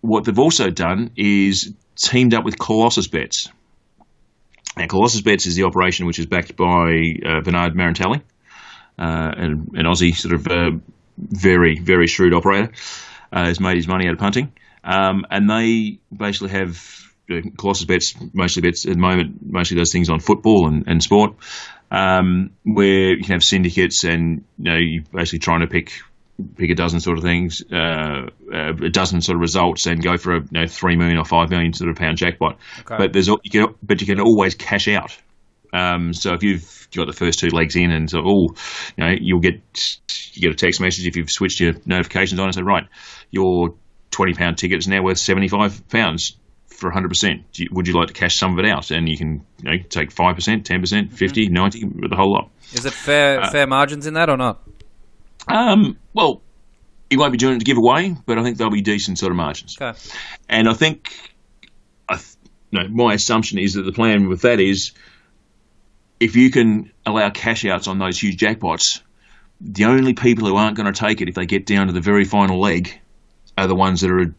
what they've also done is teamed up with Colossus Bets. Now, Colossus Bets is the operation which is backed by uh, Bernard Marantelli, uh, an, an Aussie sort of uh, very, very shrewd operator. Uh, has made his money out of punting. Um, and they basically have Colossus bets, mostly bets at the moment, mostly does things on football and, and sport, um, where you can have syndicates and you know you basically trying to pick pick a dozen sort of things, uh, uh, a dozen sort of results, and go for a you know, three million or five million sort of pound jackpot. Okay. But there's you can, but you can always cash out Um, so if you've got the first two legs in, and so oh, you know, you'll get you get a text message if you've switched your notifications on and say, right, your twenty pound ticket is now worth seventy five pounds for 100%. Would you like to cash some of it out? And you can you know, take 5%, 10%, 50, 90, the whole lot. Is it fair uh, fair margins in that or not? Um, well, he won't be doing it to give away, but I think there'll be decent sort of margins. Okay. And I think, I th- no, my assumption is that the plan with that is if you can allow cash outs on those huge jackpots, the only people who aren't going to take it if they get down to the very final leg are the ones that are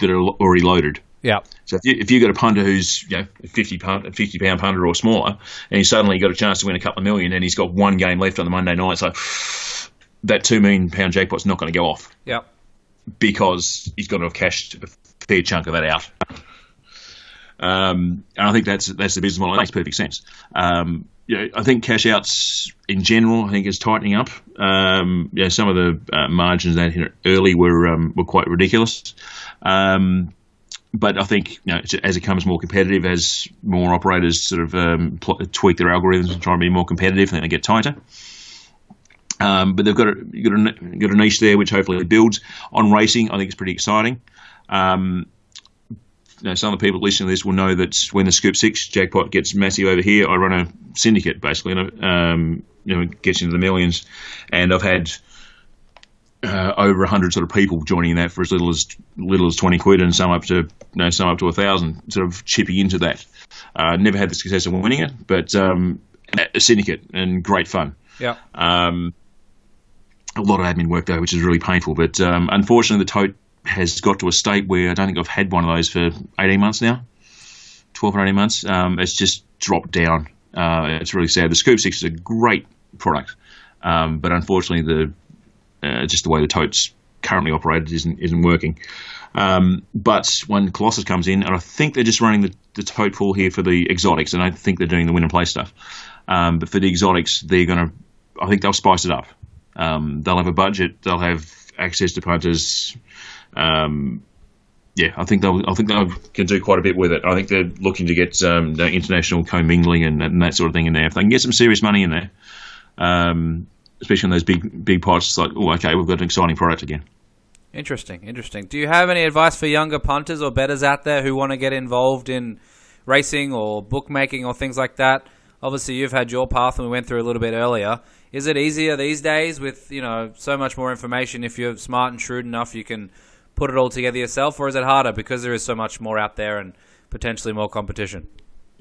that are already loaded. Yeah. So if you if you got a punter who's you know a fifty pound fifty pound punter or smaller, and he's suddenly got a chance to win a couple of million, and he's got one game left on the Monday night, so that two million pound jackpot's not going to go off. Yeah. Because he's got to have cashed a fair chunk of that out. Um, and I think that's that's the business model. It makes perfect sense. Um, you know, I think cash outs in general, I think is tightening up. Um, yeah, some of the uh, margins that hit early were um, were quite ridiculous. Um, but I think you know, as it becomes more competitive, as more operators sort of um, pl- tweak their algorithms and try and be more competitive, and they get tighter. Um, but they've got a, got a got a niche there, which hopefully builds on racing. I think it's pretty exciting. Um, you know, some of the people listening to this will know that when the Scoop Six jackpot gets massive over here, I run a syndicate basically, and um, you know, it gets into the millions. And I've had uh, over hundred sort of people joining that for as little as little as twenty quid, and some up to you know some up to a thousand, sort of chipping into that. Uh, never had the success of winning it, but um, a syndicate and great fun. Yeah. Um, a lot of admin work though, which is really painful. But um, unfortunately, the tote has got to a state where I don't think I've had one of those for eighteen months now, twelve or eighteen months. Um, it's just dropped down. Uh, it's really sad. The Scoop Six is a great product, um, but unfortunately, the uh, just the way the totes currently operated isn't isn't working. Um, but when Colossus comes in, and I think they're just running the, the tote pool here for the exotics, and I think they're doing the win and play stuff. Um, but for the exotics, they're going to, I think they'll spice it up. Um, they'll have a budget. They'll have access to punters. Um, yeah, I think they'll. I think they can do quite a bit with it. I think they're looking to get um, international commingling and, and, that sort of thing in there. If they can get some serious money in there, um, especially on those big big pots. It's like, oh, okay, we've got an exciting product again. Interesting, interesting. Do you have any advice for younger punters or betters out there who want to get involved in racing or bookmaking or things like that? Obviously, you've had your path, and we went through a little bit earlier. Is it easier these days with you know so much more information? If you're smart and shrewd enough, you can put it all together yourself, or is it harder because there is so much more out there and potentially more competition?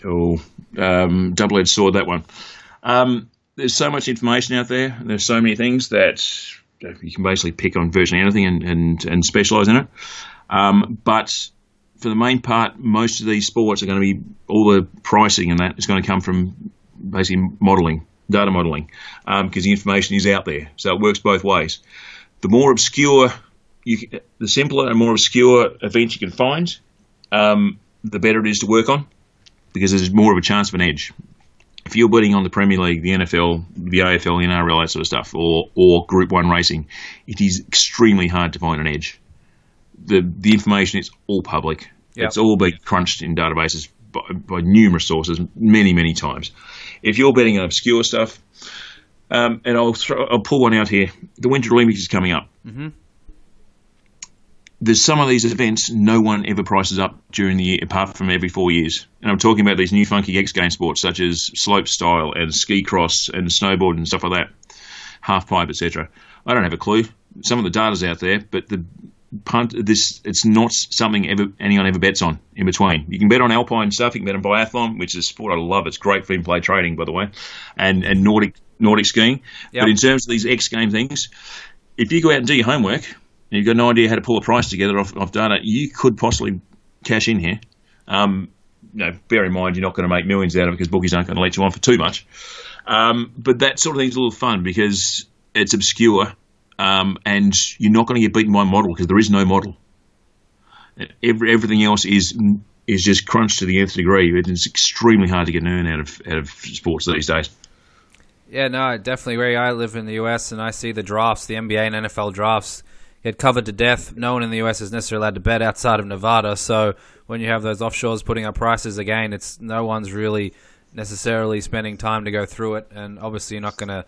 Oh, um, double-edged sword that one. Um, there's so much information out there, there's so many things that you can basically pick on virtually anything and, and, and specialise in it. Um, but for the main part, most of these sports are going to be all the pricing and that is going to come from basically modelling, data modelling, because um, the information is out there. So it works both ways. The more obscure, you, the simpler and more obscure events you can find, um, the better it is to work on, because there's more of a chance of an edge if you're betting on the Premier League, the NFL, the AFL, the NRL, that sort of stuff, or or Group One racing, it is extremely hard to find an edge. The the information is all public. Yep. It's all been crunched in databases by, by, numerous sources, many many times. If you're betting on obscure stuff, um, and I'll throw, I'll pull one out here. The Winter Olympics is coming up. Mm-hmm there's some of these events no one ever prices up during the year, apart from every four years. And I'm talking about these new funky X game sports such as slope style and ski cross and snowboard and stuff like that, half pipe, etc. I don't have a clue. Some of the data's out there, but the punt this it's not something ever anyone ever bets on in between. You can bet on alpine stuff. You can bet on biathlon, which is a sport I love. It's great for in-play trading, by the way, and and Nordic Nordic skiing. Yep. But in terms of these X game things, if you go out and do your homework you've got no idea how to pull a price together off, off data, you could possibly cash in here. Um, you know, bear in mind you're not going to make millions out of it because bookies aren't going to let you on for too much. Um, but that sort of thing's a little fun because it's obscure um, and you're not going to get beaten by a model because there is no model. Every, everything else is is just crunched to the nth degree. It's extremely hard to get an earn out of out of sports these days. Yeah, no, definitely. Where I live in the US and I see the drafts, the NBA and NFL drafts get covered to death. No one in the US is necessarily allowed to bet outside of Nevada. So when you have those offshores putting up prices again, it's no one's really necessarily spending time to go through it, and obviously you're not going to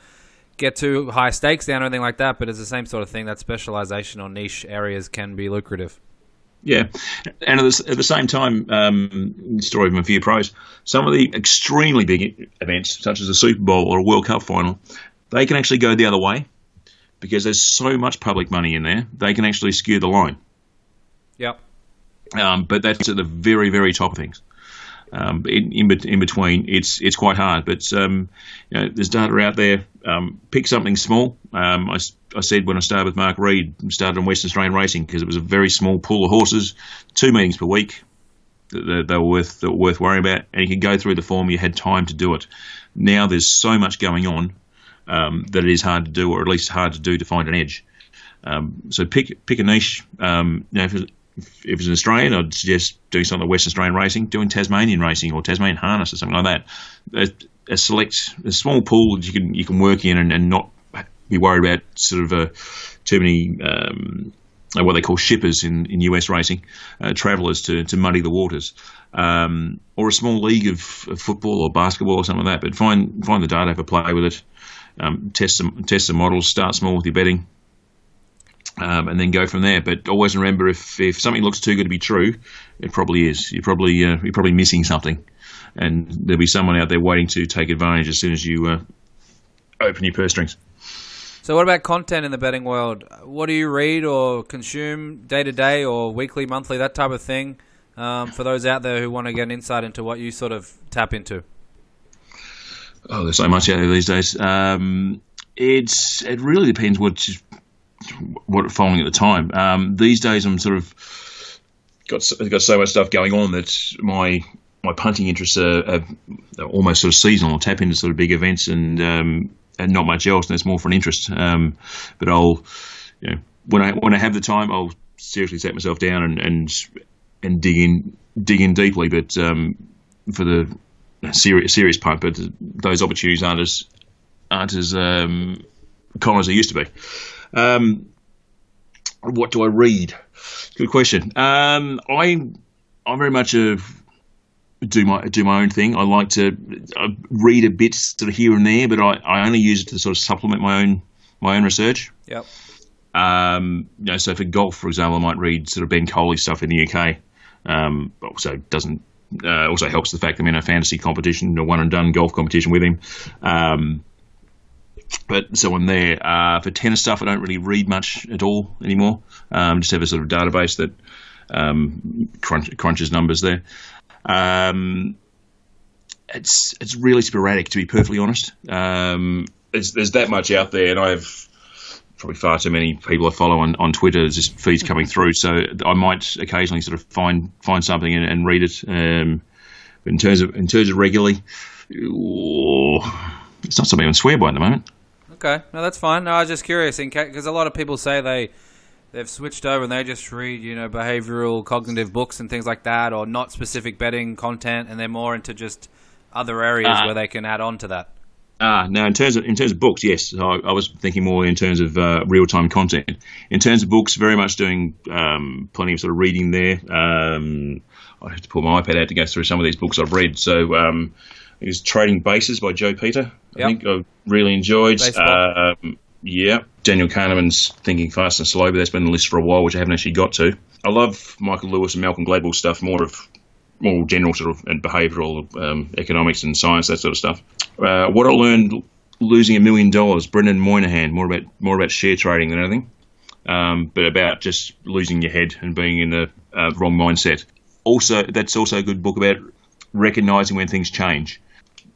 get too high stakes down or anything like that. But it's the same sort of thing. That specialization on niche areas can be lucrative. Yeah, and at the, at the same time, um, story from a few pros, some of the extremely big events, such as a Super Bowl or a World Cup final, they can actually go the other way because there's so much public money in there. They can actually skew the line. Yep. Um, but that's at the very, very top of things. Um, in, in, in, between, it's it's quite hard. But um, you know, there's data out there. Um, pick something small. Um, I, I said when I started with Mark Read, started on Western Australian Racing because it was a very small pool of horses, two meetings per week. That they were worth that were worth worrying about, and you could go through the form. You had time to do it. Now there's so much going on um, that it is hard to do, or at least hard to do to find an edge. Um, so pick pick a niche. Um, you know, if, if it's an Australian, I'd suggest doing something like Western Australian racing, doing Tasmanian racing or Tasmanian harness or something like that. A, a select, a small pool that you can you can work in and, and not be worried about sort of uh, too many um, what they call shippers in, in US racing, uh, travellers to, to muddy the waters, um, or a small league of, of, football or basketball or something like that. But find find the data, have a play with it, um, test some test some models, start small with your betting, um, and then go from there. But always remember, if, if something looks too good to be true, it probably is. You're probably uh, you're probably missing something, and there'll be someone out there waiting to take advantage as soon as you uh, open your purse strings. So, what about content in the betting world? What do you read or consume day to day or weekly, monthly, that type of thing? Um, for those out there who want to get an insight into what you sort of tap into. Oh, there's so much out there these days. Um, it's it really depends what what following at the time. Um, these days, I'm sort of got got so much stuff going on that my my punting interests are, are, almost sort of seasonal. Tap into sort of big events and um, and not much else, and it's more for an interest. Um, but I'll, you know, when I when I have the time, I'll seriously set myself down and and, and dig in dig in deeply. But um, for the serious serious punt, but those opportunities aren't as aren't as um, common as they used to be. Um, what do I read? Good question. Um, I I'm very much a do my do my own thing. I like to I read a bit sort of here and there, but I, I only use it to sort of supplement my own my own research. Yep. Um, you know, so for golf, for example, I might read sort of Ben Coley stuff in the UK. Um, also doesn't uh, also helps the fact that I'm in a fantasy competition, a one and done golf competition with him. Um, but so on there uh, for tennis stuff, I don't really read much at all anymore. Um, just have a sort of database that um, crunch, crunches numbers there. Um, it's it's really sporadic, to be perfectly honest. Um, there's, that much out there, and I have probably far too many people I follow on, on Twitter. There's just feeds coming through, so I might occasionally sort of find find something and, and read it. Um, in terms of in terms of regularly, oh, it's not something I can swear by at the moment. Okay, no, that's fine. No, I was just curious because a lot of people say they they've switched over and they just read you know behavioral cognitive books and things like that, or not specific betting content, and they're more into just other areas uh, where they can add on to that. Ah, now in terms of in terms of books, yes, I, I was thinking more in terms of uh, real time content. In terms of books, very much doing um, plenty of sort of reading there. Um, I have to pull my iPad out to go through some of these books I've read. So um, it's Trading Bases by Joe Peta. I yep. think I really enjoyed. Um, yeah, Daniel Kahneman's Thinking Fast and Slow, but that's been on the list for a while, which I haven't actually got to. I love Michael Lewis and Malcolm Gladwell stuff, more of more general sort of and behavioural um, economics and science, that sort of stuff. Uh, what I learned losing a million dollars, Brendan Moynihan, more about more about share trading than anything, um, but about just losing your head and being in the uh, wrong mindset. Also, that's also a good book about recognizing when things change.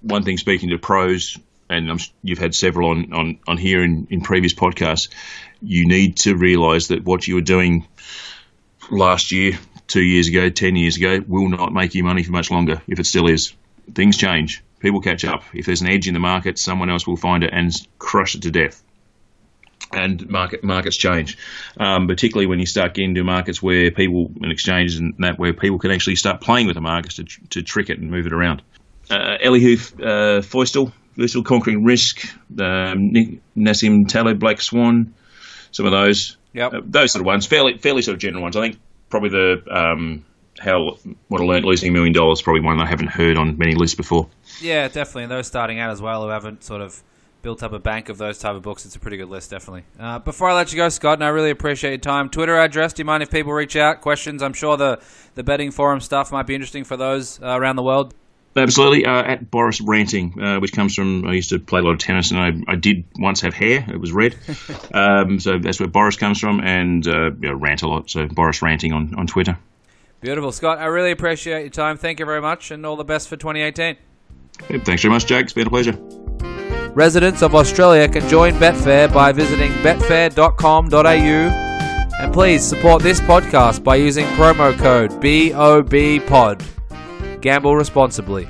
One thing, speaking to pros, and I'm, you've had several on, on, on here in, in previous podcasts, you need to realize that what you were doing last year, two years ago, 10 years ago, will not make you money for much longer if it still is. Things change. People catch up. If there's an edge in the market, someone else will find it and crush it to death. And market markets change, um, particularly when you start getting into markets where people and exchanges and that where people can actually start playing with the markets to, to trick it and move it around. Uh, Elihu uh, Feustel, Virtual Conquering Risk, um, Nassim Taleb, Black Swan, some of those. Yep. Uh, those sort of ones, fairly fairly sort of general ones. I think probably the um, how what I learned losing a million dollars probably one I haven't heard on many lists before. Yeah, definitely. And those starting out as well who haven't sort of built up a bank of those type of books, it's a pretty good list, definitely. Uh, before I let you go, Scott, and I really appreciate your time. Twitter address. Do you mind if people reach out questions? I'm sure the the betting forum stuff might be interesting for those uh, around the world. Absolutely. Uh, at Boris Ranting, uh, which comes from, I used to play a lot of tennis and I, I did once have hair. It was red. um, so that's where Boris comes from and uh, you know, rant a lot. So Boris Ranting on, on Twitter. Beautiful. Scott, I really appreciate your time. Thank you very much and all the best for 2018. Thanks very much, Jake. It's been a pleasure. Residents of Australia can join Betfair by visiting betfair.com.au and please support this podcast by using promo code BOBPOD. Gamble responsibly.